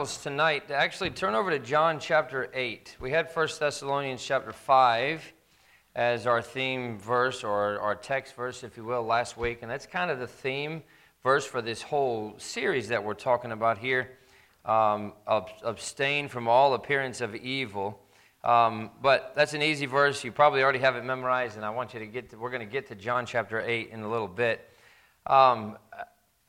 tonight to actually turn over to John chapter 8. We had 1 Thessalonians chapter 5 as our theme verse or our text verse, if you will, last week. And that's kind of the theme verse for this whole series that we're talking about here um, abstain from all appearance of evil. Um, but that's an easy verse. You probably already have it memorized, and I want you to get to, we're going to get to John chapter 8 in a little bit. Um,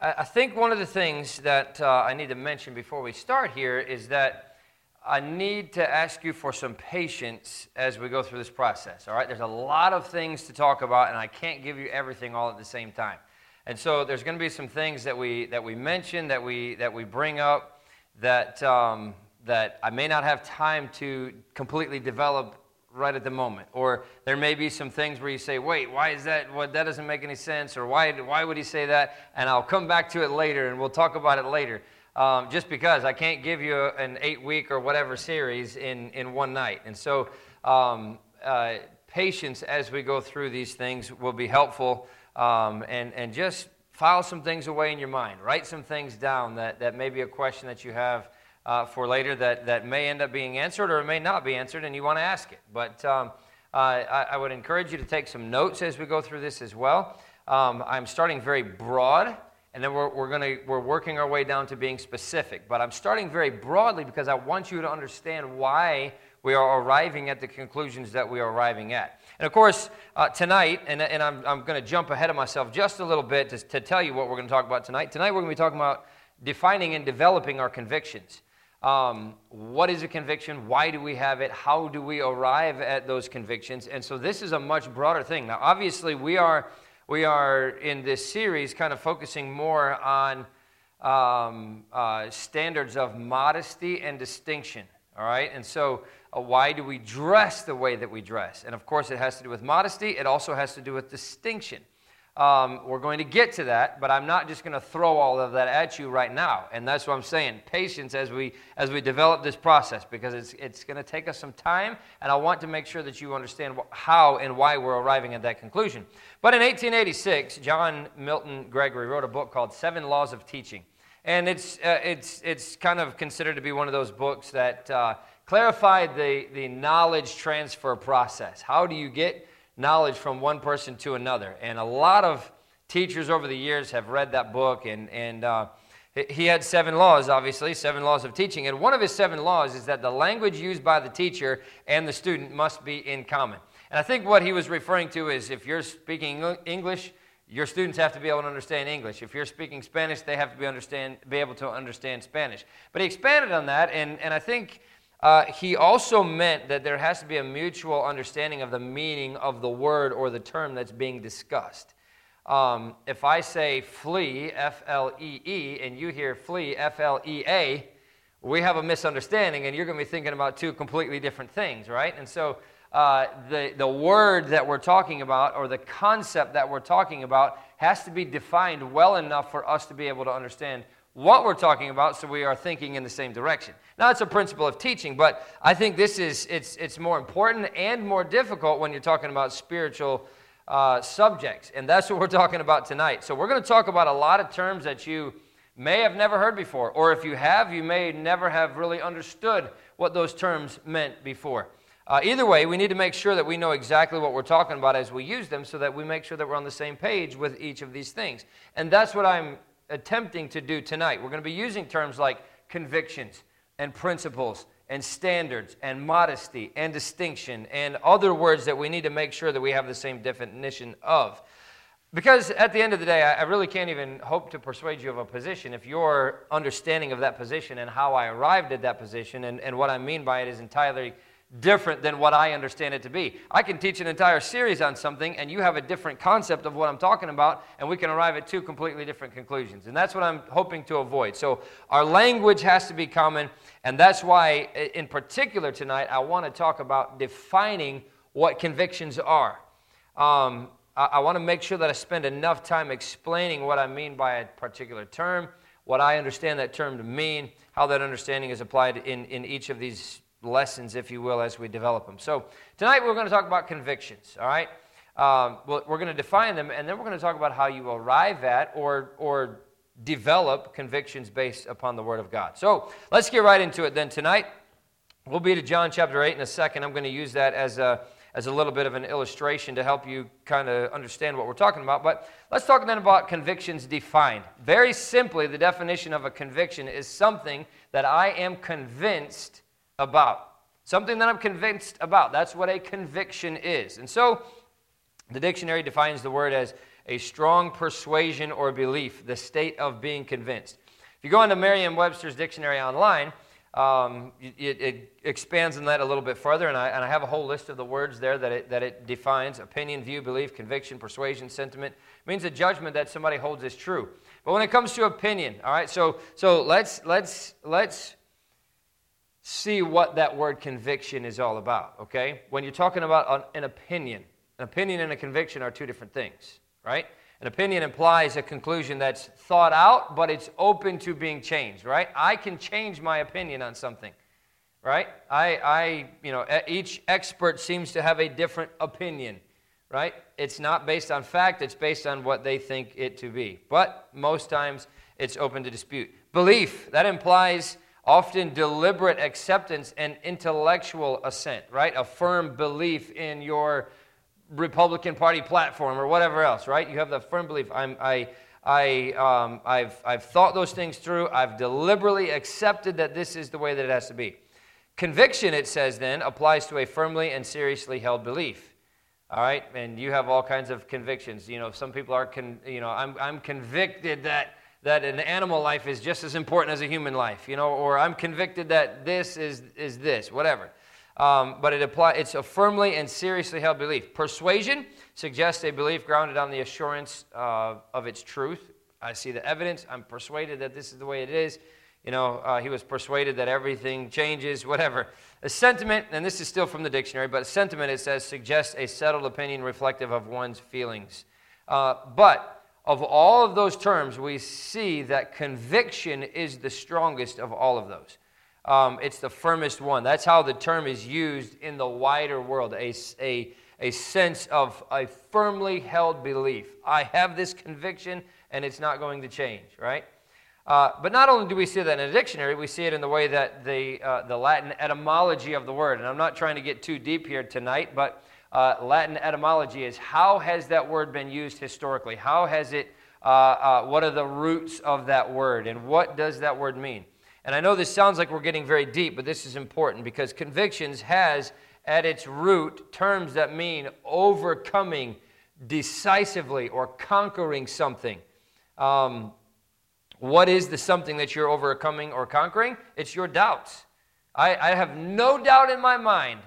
I think one of the things that uh, I need to mention before we start here is that I need to ask you for some patience as we go through this process. All right, there's a lot of things to talk about, and I can't give you everything all at the same time. And so there's going to be some things that we that we mention that we that we bring up that um, that I may not have time to completely develop right at the moment. Or there may be some things where you say, wait, why is that? What, that doesn't make any sense. Or why, why would he say that? And I'll come back to it later and we'll talk about it later. Um, just because I can't give you an eight week or whatever series in, in one night. And so, um, uh, patience as we go through these things will be helpful. Um, and, and just file some things away in your mind. Write some things down that, that may be a question that you have uh, for later that, that may end up being answered or it may not be answered, and you want to ask it. But um, uh, I, I, would encourage you to take some notes as we go through this as well. Um, I'm starting very broad, and then we're, we're, gonna, we're working our way down to being specific. But I'm starting very broadly because I want you to understand why we are arriving at the conclusions that we are arriving at. And of course, uh, tonight, and, and I'm, I'm going to jump ahead of myself just a little bit to, to tell you what we're going to talk about tonight. Tonight, we're going to be talking about defining and developing our convictions. Um, what is a conviction? Why do we have it? How do we arrive at those convictions? And so this is a much broader thing. Now, obviously, we are we are in this series kind of focusing more on um, uh, standards of modesty and distinction. All right, and so uh, why do we dress the way that we dress? And of course, it has to do with modesty. It also has to do with distinction. Um, we're going to get to that, but I'm not just going to throw all of that at you right now. And that's what I'm saying. Patience as we as we develop this process, because it's it's going to take us some time, and I want to make sure that you understand how and why we're arriving at that conclusion. But in 1886, John Milton Gregory wrote a book called Seven Laws of Teaching, and it's uh, it's it's kind of considered to be one of those books that uh, clarified the the knowledge transfer process. How do you get knowledge from one person to another. And a lot of teachers over the years have read that book, and, and uh, he had seven laws, obviously, seven laws of teaching. And one of his seven laws is that the language used by the teacher and the student must be in common. And I think what he was referring to is if you're speaking English, your students have to be able to understand English. If you're speaking Spanish, they have to be, understand, be able to understand Spanish. But he expanded on that, and, and I think uh, he also meant that there has to be a mutual understanding of the meaning of the word or the term that's being discussed. Um, if I say flee, F L E E, and you hear flee, F L E A, we have a misunderstanding, and you're going to be thinking about two completely different things, right? And so uh, the, the word that we're talking about or the concept that we're talking about has to be defined well enough for us to be able to understand what we're talking about so we are thinking in the same direction. Now, it's a principle of teaching, but I think this is, it's, it's more important and more difficult when you're talking about spiritual uh, subjects. And that's what we're talking about tonight. So we're going to talk about a lot of terms that you may have never heard before, or if you have, you may never have really understood what those terms meant before. Uh, either way, we need to make sure that we know exactly what we're talking about as we use them so that we make sure that we're on the same page with each of these things. And that's what I'm attempting to do tonight. We're going to be using terms like convictions and principles and standards and modesty and distinction and other words that we need to make sure that we have the same definition of. Because at the end of the day, I really can't even hope to persuade you of a position if your understanding of that position and how I arrived at that position and, and what I mean by it is entirely different than what I understand it to be. I can teach an entire series on something, and you have a different concept of what I'm talking about, and we can arrive at two completely different conclusions. And that's what I'm hoping to avoid. So, our language has to be common, and that's why, in particular, tonight, I want to talk about defining what convictions are. Um, I, I want to make sure that I spend enough time explaining what I mean by a particular term, what I understand that term to mean, how that understanding is applied in, in each of these lessons, if you will, as we develop them. So tonight we're going to talk about convictions, all right? Um, we're going to define them, and then we're going to talk about how you arrive at or, or develop convictions based upon the Word of God. So let's get right into it then tonight. We'll be to John chapter 8 in a second. I'm going to use that as a, as a little bit of an illustration to help you kind of understand what we're talking about. But let's talk then about convictions defined. Very simply, the definition of a conviction is something that I am convinced about. Something that I'm convinced about. That's what a conviction is. And so the dictionary defines the word as a strong persuasion or belief, the state of being convinced. If you go into Merriam Webster's dictionary online, um, it, it, expands on that a little bit further, and I, and I have a whole list of the words there that it, that it defines opinion, view, belief, conviction, persuasion, sentiment. It means a judgment that somebody holds as true. But when it comes to opinion, all right, so, so let's, let's, let's see what that word conviction is all about, okay? When you're talking about an opinion, an opinion and a conviction are two different things, right? An opinion implies a conclusion that's thought out, but it's open to being changed, right? I can change my opinion on something, right? I, I, you know, each expert seems to have a different opinion, right? It's not based on fact, it's based on what they think it to be. But most times it's open to dispute. Belief, that implies often deliberate acceptance and intellectual assent, right? A firm belief in your Republican Party platform or whatever else, right? You have the firm belief. I'm, I, I, um, I've, I've thought those things through. I've deliberately accepted that this is the way that it has to be. Conviction, it says then, applies to a firmly and seriously held belief. All right? And you have all kinds of convictions. You know, some people are, con- you know, I'm, I'm convicted that, that an animal life is just as important as a human life, you know, or I'm convicted that this is, is this, whatever um, but it apply, it's a firmly and seriously held belief. Persuasion suggests a belief grounded on the assurance uh, of its truth. I see the evidence. I'm persuaded that this is the way it is. You know, uh, he was persuaded that everything changes, whatever. A sentiment, and this is still from the dictionary, but a sentiment, it says, suggests a settled opinion reflective of one's feelings. Uh, but of all of those terms, we see that conviction is the strongest of all of those um, it's the firmest one. That's how the term is used in the wider world a, a, a sense of a firmly held belief. I have this conviction and it's not going to change, right? Uh, but not only do we see that in a dictionary, we see it in the way that the, uh, the Latin etymology of the word, and I'm not trying to get too deep here tonight, but uh, Latin etymology is how has that word been used historically? How has it, uh, uh, what are the roots of that word, and what does that word mean? And I know this sounds like we're getting very deep, but this is important because convictions has at its root terms that mean overcoming decisively or conquering something. Um, what is the something that you're overcoming or conquering? It's your doubts. I, I have no doubt in my mind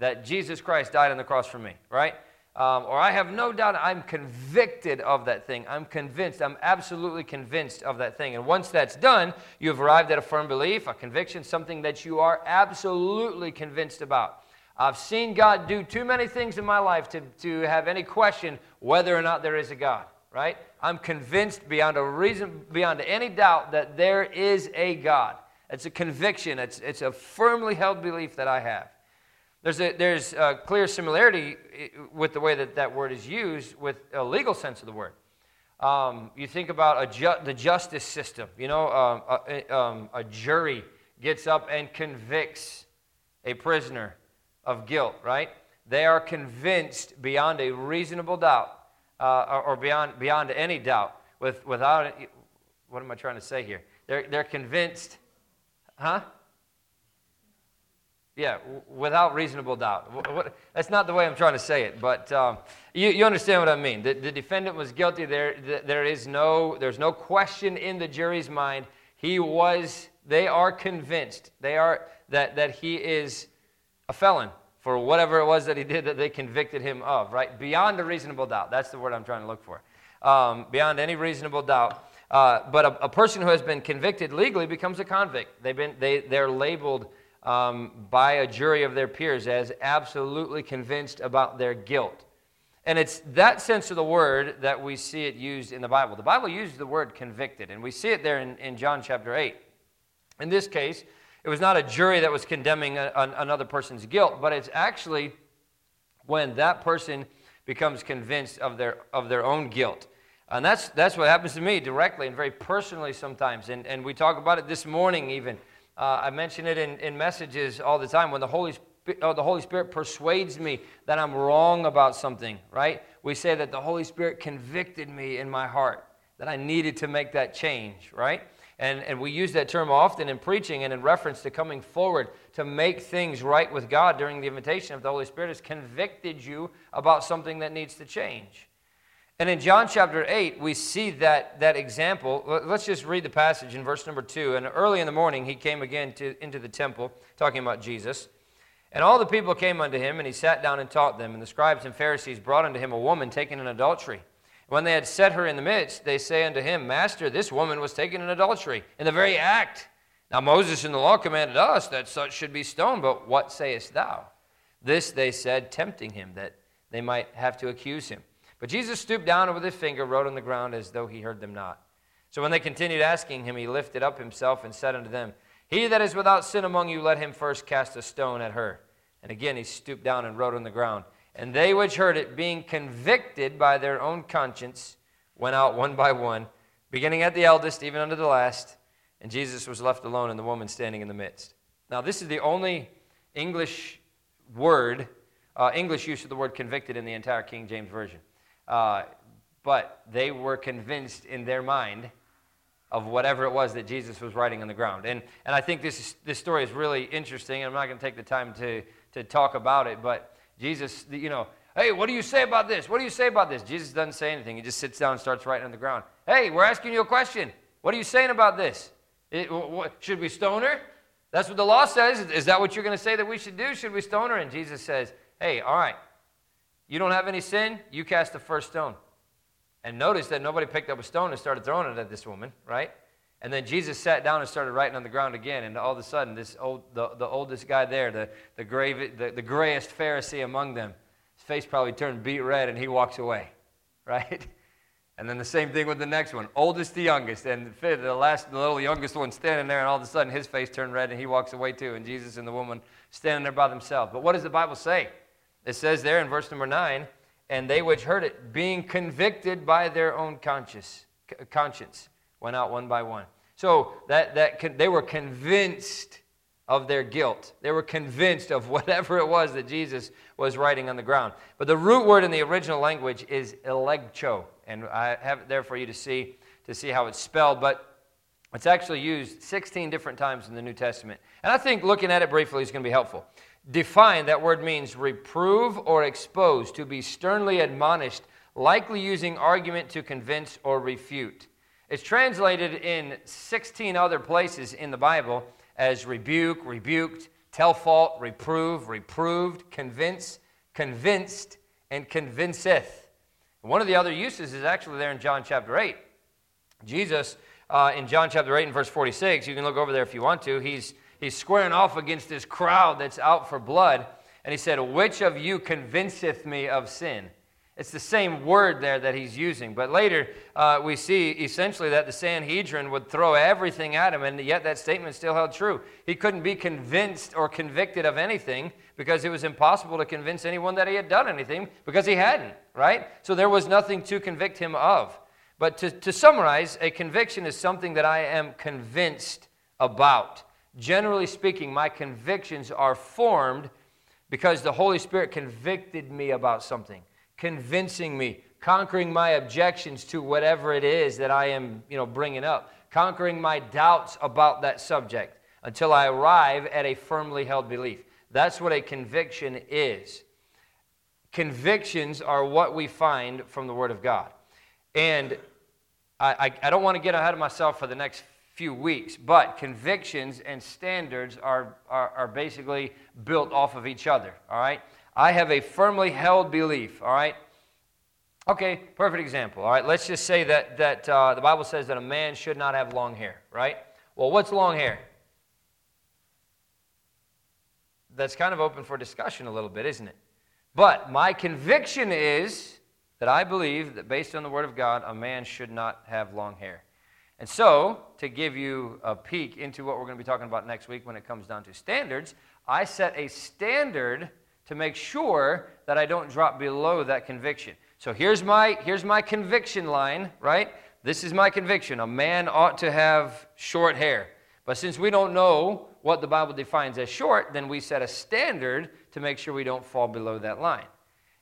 that Jesus Christ died on the cross for me, right? Um, or I have no doubt I'm convicted of that thing. I'm convinced. I'm absolutely convinced of that thing. And once that's done, you've arrived at a firm belief, a conviction, something that you are absolutely convinced about. I've seen God do too many things in my life to, to have any question whether or not there is a God, right? I'm convinced beyond a reason, beyond any doubt that there is a God. It's a conviction, it's, it's a firmly held belief that I have. There's a, there's a clear similarity with the way that that word is used with a legal sense of the word. Um, you think about ju- the justice system. You know, um, a, um, a jury gets up and convicts a prisoner of guilt, right? They are convinced beyond a reasonable doubt, uh, or beyond, beyond any doubt, with, without, what am I trying to say here? They're, they're convinced, huh? Yeah, without reasonable doubt. What, that's not the way I'm trying to say it, but um, you, you, understand what I mean. The, the defendant was guilty. There, there is no, there's no question in the jury's mind. He was, they are convinced they are, that, that he is a felon for whatever it was that he did that they convicted him of, right? Beyond a reasonable doubt. That's the word I'm trying to look for. Um, beyond any reasonable doubt. Uh, but a, a, person who has been convicted legally becomes a convict. They've been, they, they're labeled um, by a jury of their peers as absolutely convinced about their guilt. And it's that sense of the word that we see it used in the Bible. The Bible uses the word convicted, and we see it there in, in John chapter 8. In this case, it was not a jury that was condemning a, another person's guilt, but it's actually when that person becomes convinced of their, of their own guilt. And that's, that's what happens to me directly and very personally sometimes. And, and we talk about it this morning, even. Uh, I mention it in, in messages all the time. When the Holy, oh, the Holy Spirit persuades me that I'm wrong about something, right? We say that the Holy Spirit convicted me in my heart, that I needed to make that change, right? And, and we use that term often in preaching and in reference to coming forward to make things right with God during the invitation of the Holy Spirit has convicted you about something that needs to change. And in John chapter 8, we see that, that example. Let's just read the passage in verse number 2. And early in the morning, he came again to, into the temple, talking about Jesus. And all the people came unto him, and he sat down and taught them. And the scribes and Pharisees brought unto him a woman taken in adultery. When they had set her in the midst, they say unto him, Master, this woman was taken in adultery, in the very act. Now Moses in the law commanded us that such should be stoned, but what sayest thou? This they said, tempting him, that they might have to accuse him. But Jesus stooped down and with his finger wrote on the ground as though he heard them not. So when they continued asking him, he lifted up himself and said unto them, He that is without sin among you, let him first cast a stone at her. And again he stooped down and wrote on the ground. And they which heard it, being convicted by their own conscience, went out one by one, beginning at the eldest, even unto the last. And Jesus was left alone, and the woman standing in the midst. Now, this is the only English word, uh, English use of the word convicted in the entire King James Version. Uh, but they were convinced in their mind of whatever it was that Jesus was writing on the ground. And, and I think this, is, this story is really interesting. I'm not going to take the time to, to talk about it, but Jesus, you know, hey, what do you say about this? What do you say about this? Jesus doesn't say anything. He just sits down and starts writing on the ground. Hey, we're asking you a question. What are you saying about this? It, what, should we stone her? That's what the law says. Is that what you're going to say that we should do? Should we stone her? And Jesus says, hey, all right, you don't have any sin, you cast the first stone. And notice that nobody picked up a stone and started throwing it at this woman, right? And then Jesus sat down and started writing on the ground again. And all of a sudden, this old, the, the oldest guy there, the, the, gray, the, the grayest Pharisee among them, his face probably turned beet red and he walks away, right? And then the same thing with the next one, oldest to youngest. And the last, the little youngest one standing there, and all of a sudden his face turned red and he walks away too. And Jesus and the woman standing there by themselves. But what does the Bible say? It says there in verse number 9, and they which heard it, being convicted by their own conscience, conscience went out one by one. So that, that they were convinced of their guilt. They were convinced of whatever it was that Jesus was writing on the ground. But the root word in the original language is elegcho, and I have it there for you to see to see how it's spelled. But it's actually used 16 different times in the New Testament. And I think looking at it briefly is going to be helpful. Define, that word means reprove or expose, to be sternly admonished, likely using argument to convince or refute. It's translated in 16 other places in the Bible as rebuke, rebuked, tell fault, reprove, reproved, convince, convinced, and convinceth. One of the other uses is actually there in John chapter 8. Jesus, uh, in John chapter 8 and verse 46, you can look over there if you want to, he's he's squaring off against this crowd that's out for blood. And he said, Which of you convinceth me of sin? It's the same word there that he's using. But later, uh, we see essentially that the Sanhedrin would throw everything at him, and yet that statement still held true. He couldn't be convinced or convicted of anything because it was impossible to convince anyone that he had done anything because he hadn't, right? So there was nothing to convict him of. But to, to summarize, a conviction is something that I am convinced about. Generally speaking, my convictions are formed because the Holy Spirit convicted me about something, convincing me, conquering my objections to whatever it is that I am, you know, bringing up, conquering my doubts about that subject until I arrive at a firmly held belief. That's what a conviction is. Convictions are what we find from the Word of God. And I, I, I don't want to get ahead of myself for the next few weeks. But convictions and standards are, are, are, basically built off of each other, all right? I have a firmly held belief, all right? Okay, perfect example, all right? Let's just say that, that uh, the Bible says that a man should not have long hair, right? Well, what's long hair? That's kind of open for discussion a little bit, isn't it? But my conviction is that I believe that based on the Word of God, a man should not have long hair. And so, to give you a peek into what we're going to be talking about next week when it comes down to standards, I set a standard to make sure that I don't drop below that conviction. So here's my, here's my conviction line, right? This is my conviction. A man ought to have short hair. But since we don't know what the Bible defines as short, then we set a standard to make sure we don't fall below that line.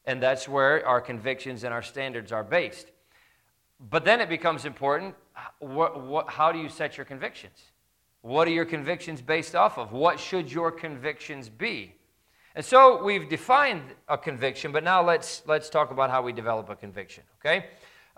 And that's where our convictions and our standards are based. But then it becomes important what, what, how do you set your convictions? What are your convictions based off of? What should your convictions be? And so we've defined a conviction, but now let's, let's talk about how we develop a conviction, okay?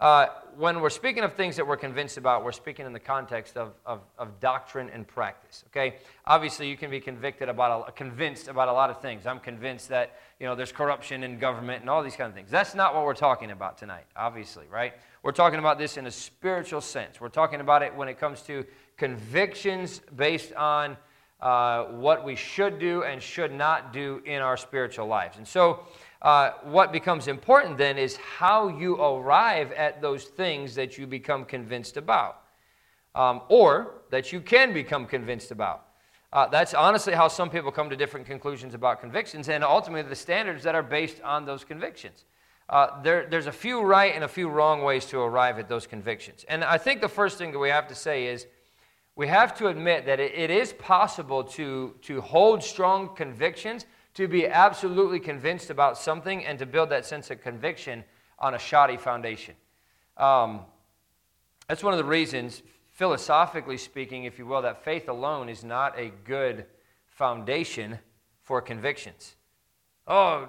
Uh, when we're speaking of things that we're convinced about, we're speaking in the context of, of, of doctrine and practice. Okay, obviously you can be convicted about a, convinced about a lot of things. I'm convinced that you know there's corruption in government and all these kind of things. That's not what we're talking about tonight. Obviously, right? We're talking about this in a spiritual sense. We're talking about it when it comes to convictions based on uh, what we should do and should not do in our spiritual lives. And so, uh, what becomes important then is how you arrive at those things that you become convinced about, um, or that you can become convinced about. Uh, that's honestly how some people come to different conclusions about convictions and ultimately the standards that are based on those convictions. Uh, there, there's a few right and a few wrong ways to arrive at those convictions. And I think the first thing that we have to say is we have to admit that it, it is possible to, to hold strong convictions, to be absolutely convinced about something, and to build that sense of conviction on a shoddy foundation. Um, that's one of the reasons, philosophically speaking, if you will, that faith alone is not a good foundation for convictions. Oh,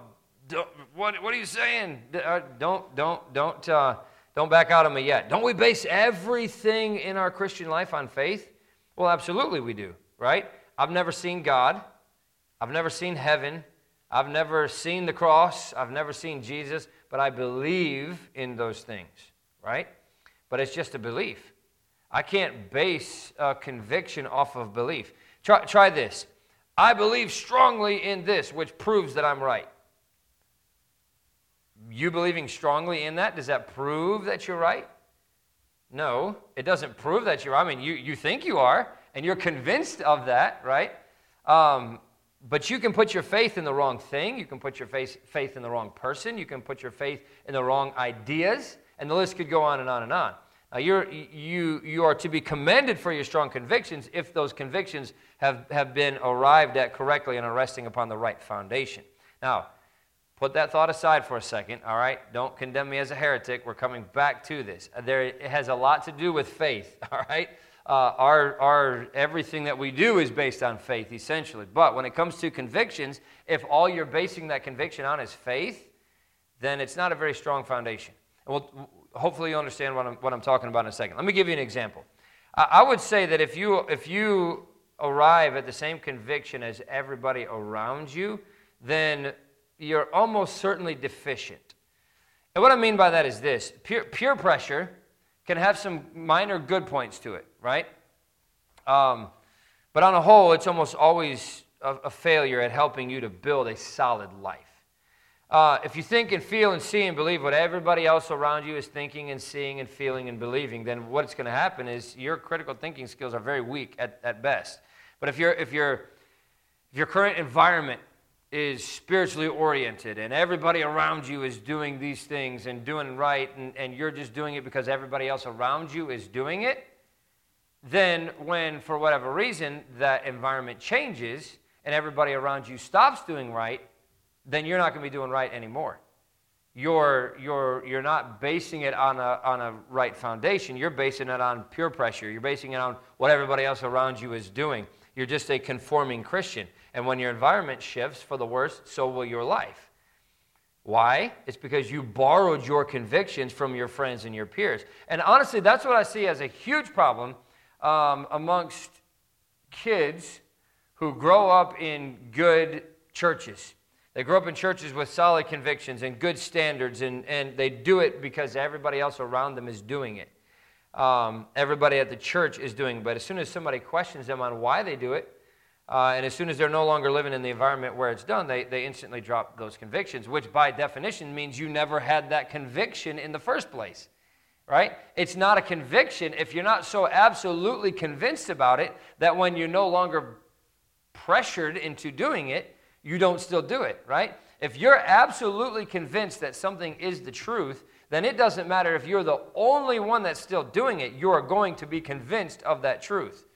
what, what are you saying? Uh, don't, don't, don't, uh, don't back out on me yet. Don't we base everything in our Christian life on faith? Well, absolutely we do, right? I've never seen God. I've never seen heaven. I've never seen the cross. I've never seen Jesus, but I believe in those things, right? But it's just a belief. I can't base a conviction off of belief. Try, try this. I believe strongly in this, which proves that I'm right. You believing strongly in that, does that prove that you're right? No, it doesn't prove that you're. I mean, you, you think you are, and you're convinced of that, right? Um, but you can put your faith in the wrong thing. You can put your faith, faith in the wrong person. You can put your faith in the wrong ideas. And the list could go on and on and on. Now, you're, you, you are to be commended for your strong convictions if those convictions have, have been arrived at correctly and are resting upon the right foundation. Now, Put that thought aside for a second, all right? Don't condemn me as a heretic. We're coming back to this. There, it has a lot to do with faith, all right? Uh, our, our, everything that we do is based on faith, essentially. But when it comes to convictions, if all you're basing that conviction on is faith, then it's not a very strong foundation. And we'll, hopefully you'll understand what I'm, what I'm talking about in a second. Let me give you an example. I, I would say that if you, if you arrive at the same conviction as everybody around you, then you're almost certainly deficient. And what I mean by that is this peer, peer pressure can have some minor good points to it, right? Um, but on a whole, it's almost always a, a, failure at helping you to build a solid life. Uh, if you think and feel and see and believe what everybody else around you is thinking and seeing and feeling and believing, then what's going to happen is your critical thinking skills are very weak at, at best. But if, you if, you if your current environment is spiritually oriented and everybody around you is doing these things and doing right and, and you're just doing it because everybody else around you is doing it, then when, for whatever reason, that environment changes and everybody around you stops doing right, then you're not going to be doing right anymore. You're, you're, you're not basing it on a, on a right foundation. You're basing it on peer pressure. You're basing it on what everybody else around you is doing. You're just a conforming Christian. And when your environment shifts for the worse, so will your life. Why? It's because you borrowed your convictions from your friends and your peers. And honestly, that's what I see as a huge problem um, amongst kids who grow up in good churches. They grow up in churches with solid convictions and good standards, and, and they do it because everybody else around them is doing it. Um, everybody at the church is doing. But as soon as somebody questions them on why they do it, uh, and as soon as they're no longer living in the environment where it's done, they, they instantly drop those convictions, which by definition means you never had that conviction in the first place, right? It's not a conviction if you're not so absolutely convinced about it that when you're no longer pressured into doing it, you don't still do it, right? If you're absolutely convinced that something is the truth, then it doesn't matter if you're the only one that's still doing it, you are going to be convinced of that truth.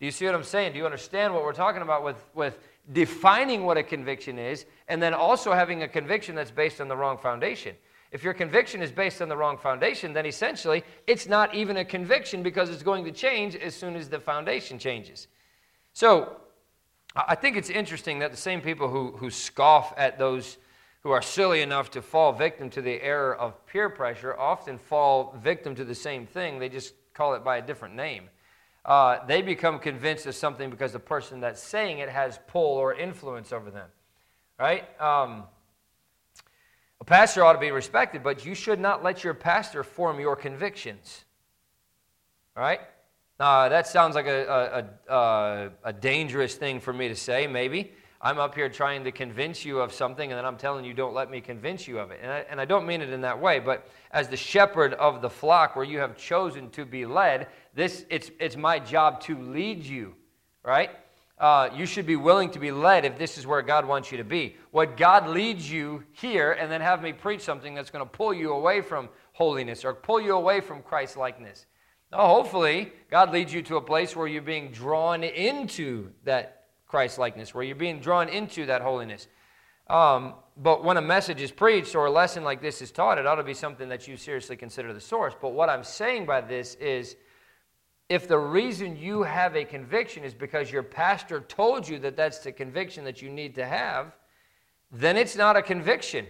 Do you see what I'm saying? Do you understand what we're talking about with, with defining what a conviction is and then also having a conviction that's based on the wrong foundation? If your conviction is based on the wrong foundation, then essentially it's not even a conviction because it's going to change as soon as the foundation changes. So I think it's interesting that the same people who, who scoff at those who are silly enough to fall victim to the error of peer pressure often fall victim to the same thing. They just call it by a different name. Uh, they become convinced of something because the person that's saying it has pull or influence over them. Right? Um, a pastor ought to be respected, but you should not let your pastor form your convictions. Right? Now, that sounds like a, a, a, a, dangerous thing for me to say, maybe. I'm up here trying to convince you of something, and then I'm telling you, don't let me convince you of it. And I, and I don't mean it in that way, but as the shepherd of the flock where you have chosen to be led, this, it's, it's my job to lead you, right? uh, you should be willing to be led if this is where God wants you to be. What God leads you here and then have me preach something that's going to pull you away from holiness or pull you away from Christ likeness. Now, hopefully, God leads you to a place where you're being drawn into that Christ likeness, where you're being drawn into that holiness. Um, but when a message is preached or a lesson like this is taught, it ought to be something that you seriously consider the source. But what I'm saying by this is if the reason you have a conviction is because your pastor told you that that's the conviction that you need to have, then it's not a conviction.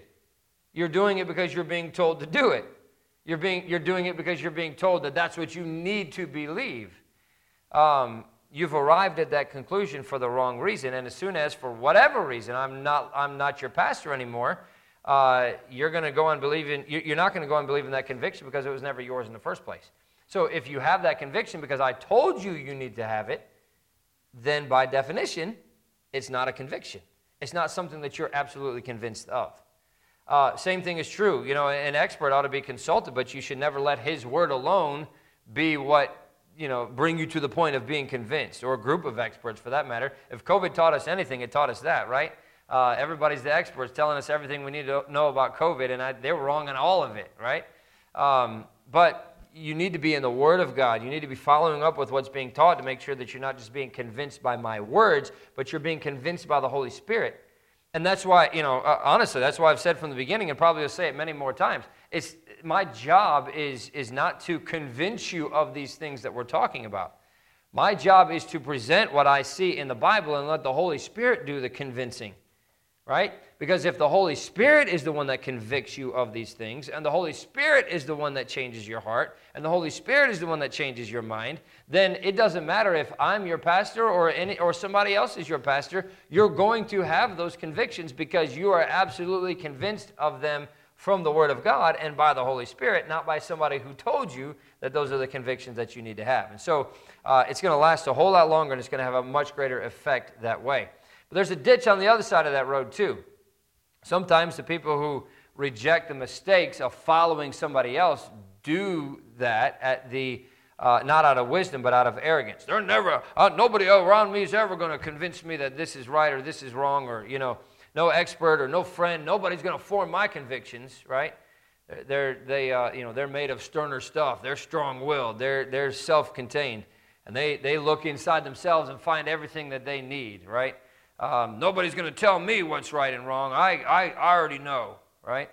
You're doing it because you're being told to do it. You're, being, you're doing it because you're being told that that's what you need to believe. Um, you've arrived at that conclusion for the wrong reason. And as soon as, for whatever reason, I'm not, I'm not your pastor anymore, uh, you're going to go and believe in, you're not going to go and believe in that conviction because it was never yours in the first place. So if you have that conviction because I told you you need to have it, then by definition, it's not a conviction. It's not something that you're absolutely convinced of. Uh, same thing is true. You know, an expert ought to be consulted, but you should never let his word alone be what, you know, bring you to the point of being convinced, or a group of experts for that matter. If COVID taught us anything, it taught us that, right? Uh, everybody's the experts telling us everything we need to know about COVID, and I, they were wrong on all of it, right? Um, but you need to be in the Word of God. You need to be following up with what's being taught to make sure that you're not just being convinced by my words, but you're being convinced by the Holy Spirit. And that's why, you know, uh, honestly, that's why I've said from the beginning, and probably will say it many more times. It's my job is is not to convince you of these things that we're talking about. My job is to present what I see in the Bible and let the Holy Spirit do the convincing right? Because if the Holy Spirit is the one that convicts you of these things, and the Holy Spirit is the one that changes your heart, and the Holy Spirit is the one that changes your mind, then it doesn't matter if I'm your pastor or any or somebody else is your pastor, you're going to have those convictions because you are absolutely convinced of them from the Word of God and by the Holy Spirit, not by somebody who told you that those are the convictions that you need to have. And so uh, it's going to last a whole lot longer and it's going to have a much greater effect that way. But there's a ditch on the other side of that road, too. Sometimes the people who reject the mistakes of following somebody else do that at the uh, not out of wisdom, but out of arrogance. They're never, uh, nobody around me is ever going to convince me that this is right or this is wrong, or, you know, no expert or no friend, nobody's going to form my convictions, right? They're, they, uh, you know, they're made of sterner stuff. They're strong willed, they're, they're self contained, and they, they look inside themselves and find everything that they need, right? Um, nobody's going to tell me what's right and wrong. I, I, I already know, right?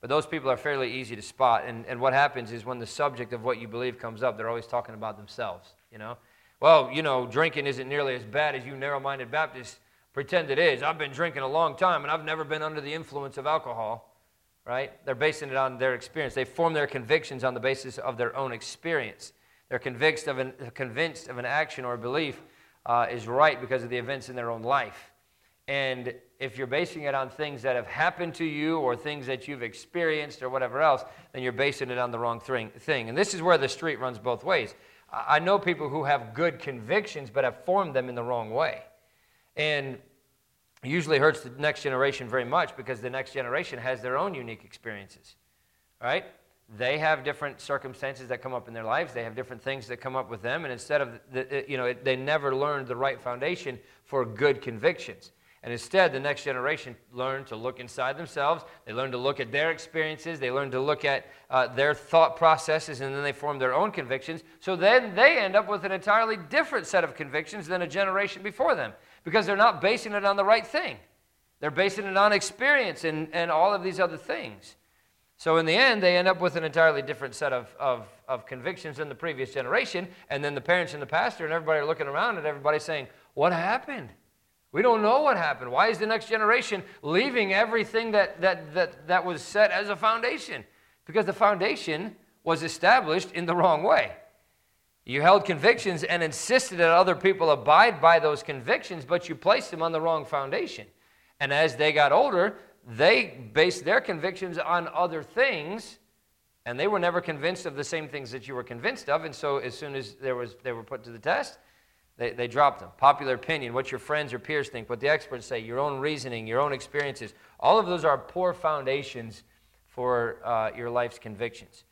But those people are fairly easy to spot. And, and what happens is when the subject of what you believe comes up, they're always talking about themselves, you know? Well, you know, drinking isn't nearly as bad as you narrow minded Baptists pretend it is. I've been drinking a long time and I've never been under the influence of alcohol, right? They're basing it on their experience. They form their convictions on the basis of their own experience. They're convinced of an, convinced of an action or belief uh, is right because of the events in their own life. And if you're basing it on things that have happened to you or things that you've experienced or whatever else, then you're basing it on the wrong thing. And this is where the street runs both ways. I know people who have good convictions but have formed them in the wrong way. And usually hurts the next generation very much because the next generation has their own unique experiences. Right? They have different circumstances that come up in their lives they have different things that come up with them and instead of the, you know they never learned the right foundation for good convictions And instead, the next generation learn to look inside themselves. They learn to look at their experiences. They learn to look at uh, their thought processes, and then they form their own convictions. So then they end up with an entirely different set of convictions than a generation before them because they're not basing it on the right thing. They're basing it on experience and, and all of these other things. So in the end, they end up with an entirely different set of, of, of convictions than the previous generation. And then the parents and the pastor and everybody are looking around and everybody saying, What happened? We don't know what happened. Why is the next generation leaving everything that, that, that, that was set as a foundation? Because the foundation was established in the wrong way. You held convictions and insisted that other people abide by those convictions, but you placed them on the wrong foundation. And as they got older, they based their convictions on other things, and they were never convinced of the same things that you were convinced of. And so, as soon as there was, they were put to the test, they, they dropped them. Popular opinion, what your friends or peers think, what the experts say, your own reasoning, your own experiences. All of those are poor foundations for uh, your life's convictions.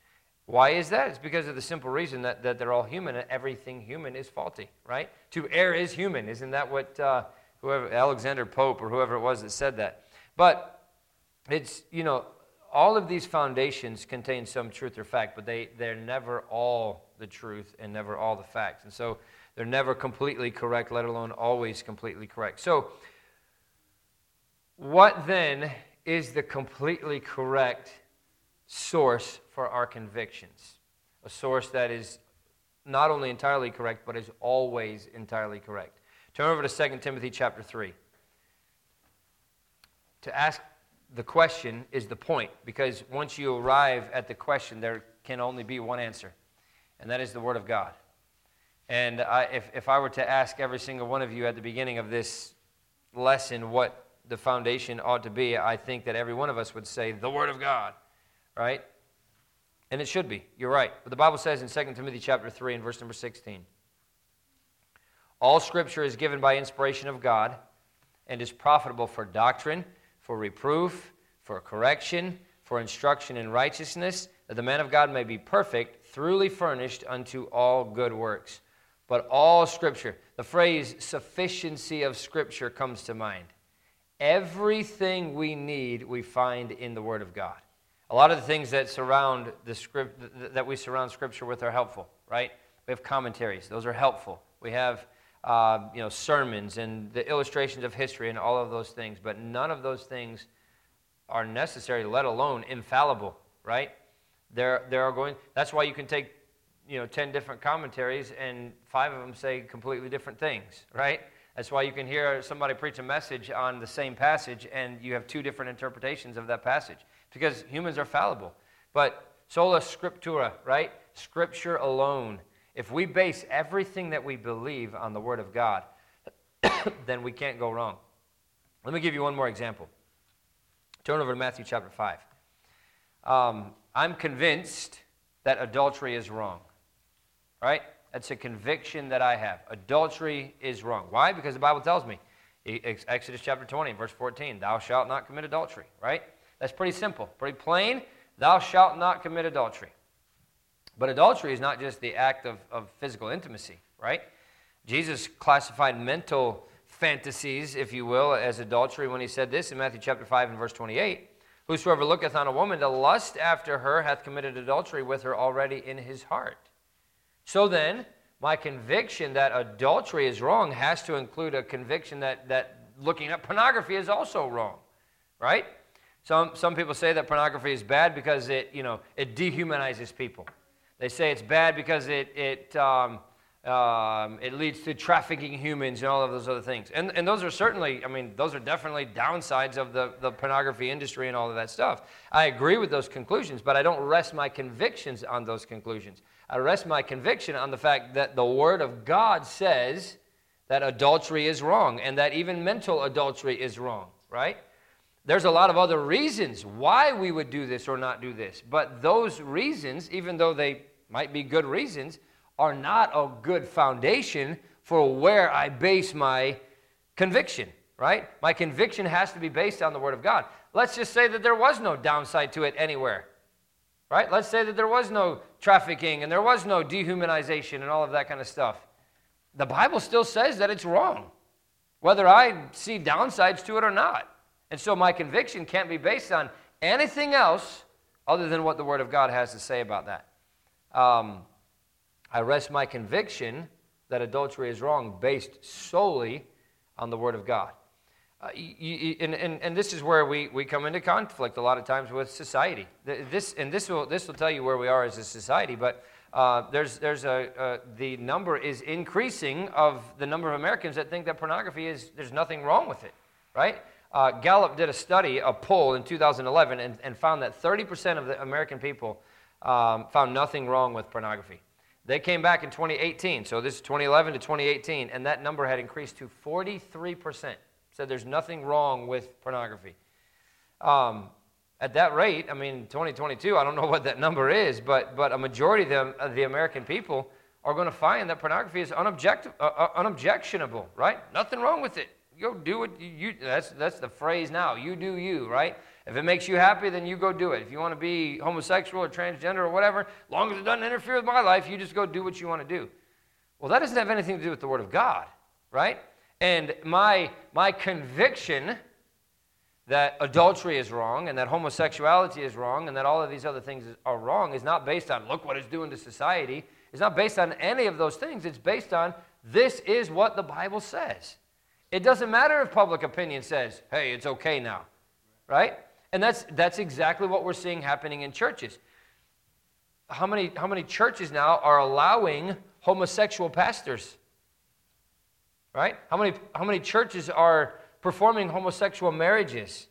Why is that? It's because of the simple reason that, that they're all human and everything human is faulty, right? To err is human. Isn't that what uh, whoever, Alexander Pope or whoever it was that said that? But it's, you know, all of these foundations contain some truth or fact, but they, they're never all the truth and never all the facts. And so they're never completely correct, let alone always completely correct. So, what then is the completely correct source for our convictions? A source that is not only entirely correct, but is always entirely correct. Turn over to 2 Timothy chapter 3. To ask the question is the point, because once you arrive at the question, there can only be one answer, and that is the Word of God. And I, if, if I were to ask every single one of you at the beginning of this lesson what the foundation ought to be, I think that every one of us would say, the Word of God, right? And it should be. You're right. But the Bible says in 2 Timothy chapter 3 and verse number 16, all scripture is given by inspiration of God and is profitable for doctrine, for reproof, for correction, for instruction in righteousness, that the man of God may be perfect, thoroughly furnished unto all good works but all Scripture. The phrase sufficiency of Scripture comes to mind. Everything we need, we find in the Word of God. A lot of the things that surround the script that we surround Scripture with are helpful, right? We have commentaries; those are helpful. We have uh, you know sermons and the illustrations of history and all of those things, but none of those things are necessary, let alone infallible, right? There, there are going. That's why you can take you know 10 different commentaries and five of them say completely different things right that's why you can hear somebody preach a message on the same passage and you have two different interpretations of that passage because humans are fallible but sola scriptura right scripture alone if we base everything that we believe on the word of god then we can't go wrong let me give you one more example turn over to matthew chapter 5 um, i'm convinced that adultery is wrong right? That's a conviction that I have. Adultery is wrong. Why? Because the Bible tells me. Exodus chapter 20, verse 14, thou shalt not commit adultery, right? That's pretty simple, pretty plain. Thou shalt not commit adultery. But adultery is not just the act of, of physical intimacy, right? Jesus classified mental fantasies, if you will, as adultery when he said this in Matthew chapter 5 and verse 28. Whosoever looketh on a woman to lust after her hath committed adultery with her already in his heart. So then, my conviction that adultery is wrong has to include a conviction that, that looking at pornography is also wrong, right? Some, some people say that pornography is bad because it, you know, it dehumanizes people. They say it's bad because it, it, um, um, it leads to trafficking humans and all of those other things. And, and those are certainly, I mean, those are definitely downsides of the, the pornography industry and all of that stuff. I agree with those conclusions, but I don't rest my convictions on those conclusions. I rest my conviction on the fact that the Word of God says that adultery is wrong and that even mental adultery is wrong, right? There's a lot of other reasons why we would do this or not do this, but those reasons, even though they might be good reasons, are not a good foundation for where I base my conviction, right? My conviction has to be based on the Word of God. Let's just say that there was no downside to it anywhere. Right? Let's say that there was no trafficking and there was no dehumanization and all of that kind of stuff. The Bible still says that it's wrong. whether I see downsides to it or not. And so my conviction can't be based on anything else other than what the Word of God has to say about that. Um, I rest my conviction that adultery is wrong based solely on the Word of God. Uh, you, you, and, and, and this is where we, we come into conflict a lot of times with society. This, and this will, this will tell you where we are as a society, but uh, there's, there's a, uh, the number is increasing of the number of Americans that think that pornography is, there's nothing wrong with it, right? Uh, Gallup did a study, a poll in 2011, and, and found that 30% of the American people um, found nothing wrong with pornography. They came back in 2018, so this is 2011 to 2018, and that number had increased to 43%. Said there's nothing wrong with pornography. Um, at that rate, I mean, 2022, I don't know what that number is, but, but a majority of the, of the American people are going to find that pornography is uh, uh, unobjectionable, right? Nothing wrong with it. Go do you, you, that's, that's the phrase now. You do you, right? If it makes you happy, then you go do it. If you want to be homosexual or transgender or whatever, long as it doesn't interfere with my life, you just go do what you want to do. Well, that doesn't have anything to do with the Word of God, right? And my, my conviction that adultery is wrong and that homosexuality is wrong and that all of these other things are wrong is not based on look what it's doing to society. It's not based on any of those things. It's based on this is what the Bible says. It doesn't matter if public opinion says, hey, it's okay now, right? And that's, that's exactly what we're seeing happening in churches. How many, how many churches now are allowing homosexual pastors? Right? How many, how many churches are performing homosexual marriages.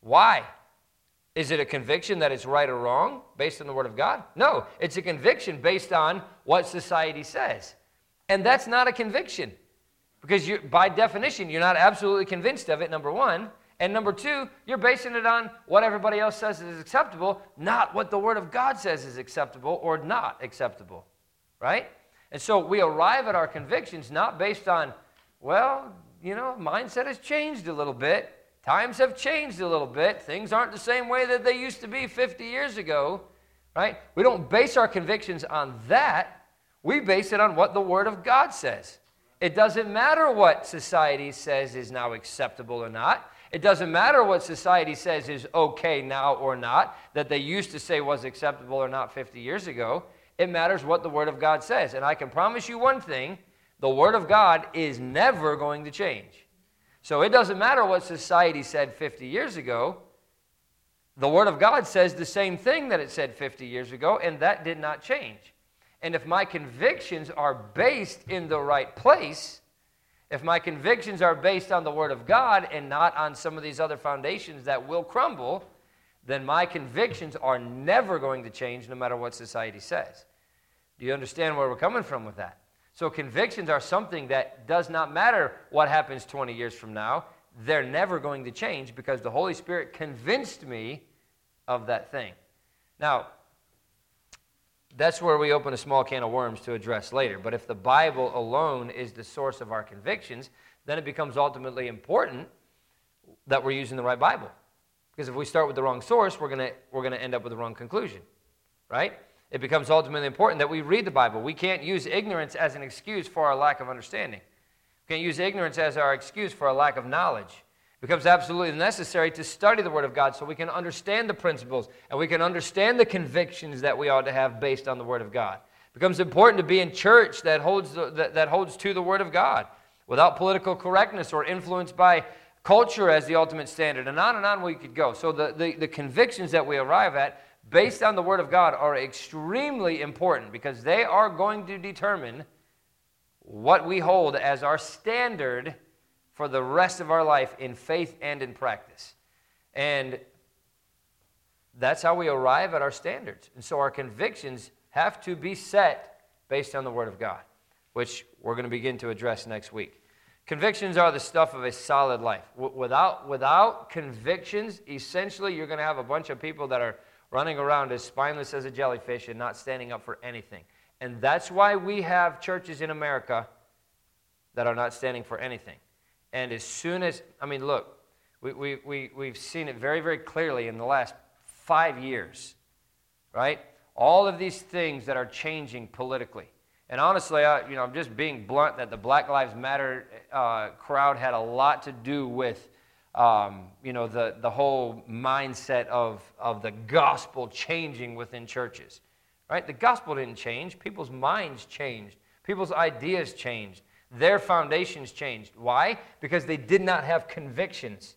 Why? Is it a conviction that it's right or wrong based on the Word of God? No, it's a conviction based on what society says. And that's not a conviction because you, by definition, you're not absolutely convinced of it, number one. And number two, you're basing it on what everybody else says is acceptable, not what the Word of God says is acceptable or not acceptable. Right? And so we arrive at our convictions not based on, well, you know, mindset has changed a little bit. Times have changed a little bit. Things aren't the same way that they used to be 50 years ago, right? We don't base our convictions on that. We base it on what the Word of God says. It doesn't matter what society says is now acceptable or not. It doesn't matter what society says is okay now or not, that they used to say was acceptable or not 50 years ago. It matters what the Word of God says. And I can promise you one thing the Word of God is never going to change. So it doesn't matter what society said 50 years ago. The Word of God says the same thing that it said 50 years ago, and that did not change. And if my convictions are based in the right place, if my convictions are based on the Word of God and not on some of these other foundations that will crumble, then my convictions are never going to change no matter what society says. Do you understand where we're coming from with that? So convictions are something that does not matter what happens 20 years from now. They're never going to change because the Holy Spirit convinced me of that thing. Now, that's where we open a small can of worms to address later. But if the Bible alone is the source of our convictions, then it becomes ultimately important that we're using the right Bible. Because if we start with the wrong source, we're going we're going to end up with the wrong conclusion. Right? it becomes ultimately important that we read the Bible. We can't use ignorance as an excuse for our lack of understanding. We can't use ignorance as our excuse for a lack of knowledge. Becomes absolutely necessary to study the Word of God so we can understand the principles and we can understand the convictions that we ought to have based on the Word of God. It becomes important to be in church that holds, the, that, that holds to the Word of God without political correctness or influenced by culture as the ultimate standard. And on and on we could go. So the, the, the convictions that we arrive at based on the Word of God are extremely important because they are going to determine what we hold as our standard for the rest of our life in faith and in practice. And that's how we arrive at our standards. And so our convictions have to be set based on the Word of God, which we're going to begin to address next week. Convictions are the stuff of a solid life. Without, without convictions, essentially, you're going to have a bunch of people that are running around as spineless as a jellyfish and not standing up for anything. And that's why we have churches in America that are not standing for anything. And as soon as, I mean, look, we, we, we, we've seen it very, very clearly in the last five years, right? All of these things that are changing politically. And honestly, I, you know, I'm just being blunt that the Black Lives Matter uh, crowd had a lot to do with, um, you know, the, the whole mindset of, of the gospel changing within churches, right? The gospel didn't change. People's minds changed. People's ideas changed. Their foundations changed. Why? Because they did not have convictions.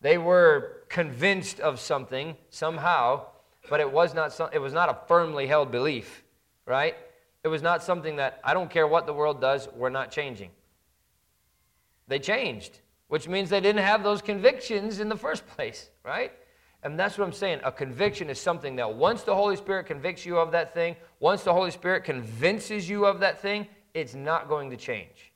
They were convinced of something somehow, but it was not, some, it was not a firmly held belief, right? It was not something that, I don't care what the world does, we're not changing. They changed, which means they didn't have those convictions in the first place, right? And that's what I'm saying. A conviction is something that once the Holy Spirit convicts you of that thing, once the Holy Spirit convinces you of that thing, it's not going to change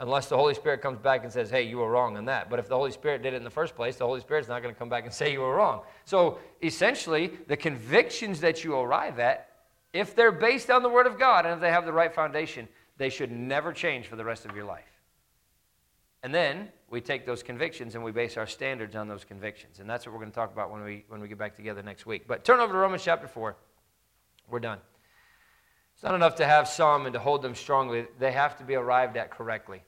unless the Holy Spirit comes back and says, hey, you were wrong on that. But if the Holy Spirit did it in the first place, the Holy Spirit's not going to come back and say you were wrong. So essentially, the convictions that you arrive at, if they're based on the Word of God and if they have the right foundation, they should never change for the rest of your life. And then we take those convictions and we base our standards on those convictions. And that's what we're going to talk about when we, when we get back together next week. But turn over to Romans chapter 4. We're done. It's not enough to have some and to hold them strongly, they have to be arrived at correctly.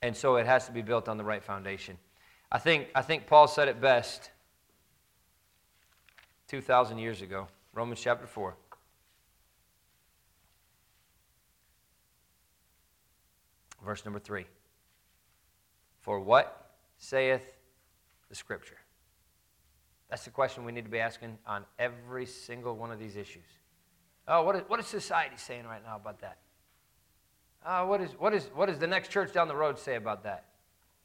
And so it has to be built on the right foundation. I think, I think Paul said it best 2,000 years ago, Romans chapter 4. Verse number 3. For what saith the Scripture? That's the question we need to be asking on every single one of these issues. Oh, what is, what is society saying right now about that? Uh, what, is, what, is, what does the next church down the road say about that?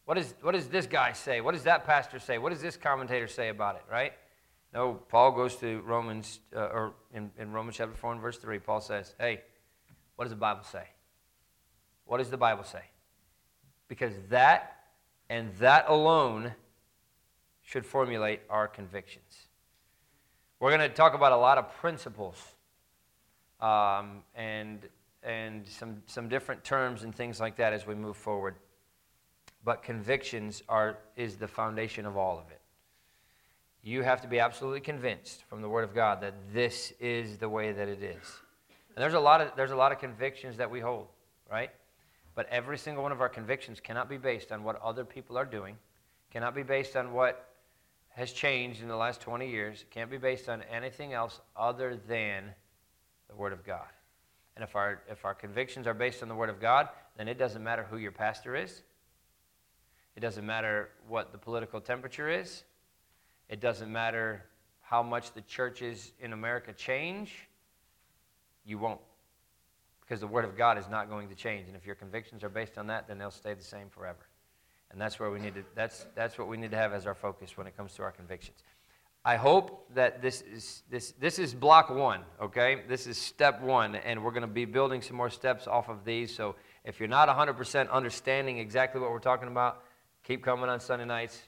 What, is, what does this guy say? What does that pastor say? What does this commentator say about it, right? No, Paul goes to Romans, uh, or in, in Romans chapter 4 and verse 3, Paul says, hey, what does the Bible say? What does the Bible say? Because that and that alone should formulate our convictions. We're going to talk about a lot of principles um, and, and some, some different terms and things like that as we move forward. But convictions are, is the foundation of all of it. You have to be absolutely convinced from the Word of God that this is the way that it is. And there's a lot of, there's a lot of convictions that we hold, right? But every single one of our convictions cannot be based on what other people are doing, cannot be based on what has changed in the last 20 years, can't be based on anything else other than the Word of God. And if our, if our convictions are based on the Word of God, then it doesn't matter who your pastor is. It doesn't matter what the political temperature is. It doesn't matter how much the churches in America change. You won't. Because the Word of God is not going to change. And if your convictions are based on that, then they'll stay the same forever. And that's where we need to, that's, that's what we need to have as our focus when it comes to our convictions. I hope that this is, this, this is block one, okay? This is step one, and we're going to be building some more steps off of these. So if you're not 100% understanding exactly what we're talking about, keep coming on Sunday nights.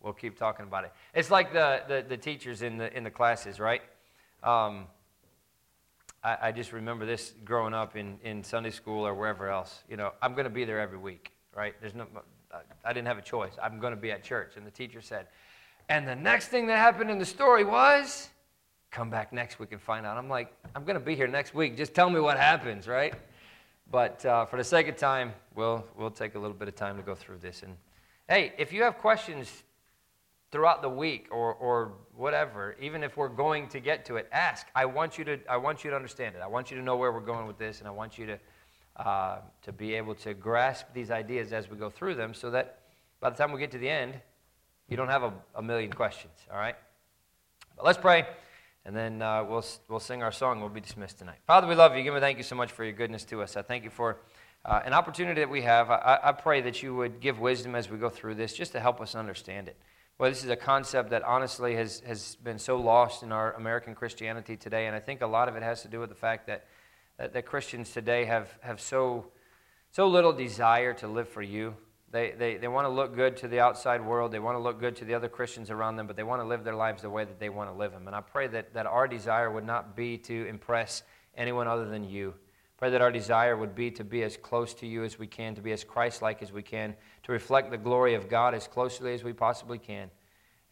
We'll keep talking about it. It's like the, the, the teachers in the, in the classes, right? Um, I, I just remember this growing up in, in Sunday school or wherever else. You know, I'm going to be there every week, right? There's no, I didn't have a choice. I'm going to be at church. And the teacher said, and the next thing that happened in the story was come back next week and find out. I'm like, I'm going to be here next week. Just tell me what happens, right? But uh, for the sake of time, we'll, we'll take a little bit of time to go through this. And hey, if you have questions throughout the week or, or whatever, even if we're going to get to it, ask. I want you to, I want you to understand it. I want you to know where we're going with this, and I want you to, uh, to be able to grasp these ideas as we go through them so that by the time we get to the end, you don't have a, a million questions, all right? But let's pray, and then uh, we'll, we'll sing our song. We'll be dismissed tonight. Father, we love you. Give me thank you so much for your goodness to us. I thank you for uh, an opportunity that we have. I, I pray that you would give wisdom as we go through this just to help us understand it. Well, this is a concept that honestly has, has been so lost in our American Christianity today, and I think a lot of it has to do with the fact that, that, that Christians today have, have so, so little desire to live for you. They, they, they want to look good to the outside world. They want to look good to the other Christians around them, but they want to live their lives the way that they want to live them. And I pray that, that our desire would not be to impress anyone other than you. Pray that our desire would be to be as close to you as we can, to be as Christ like as we can, to reflect the glory of God as closely as we possibly can.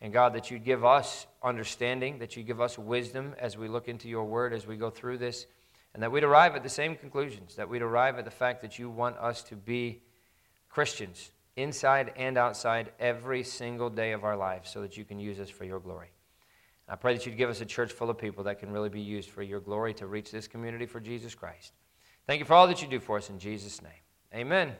And God, that you'd give us understanding, that you give us wisdom as we look into your word, as we go through this, and that we'd arrive at the same conclusions, that we'd arrive at the fact that you want us to be Christians inside and outside every single day of our lives so that you can use us for your glory. I pray that you'd give us a church full of people that can really be used for your glory to reach this community for Jesus Christ. Thank you for all that you do for us in Jesus' name. Amen.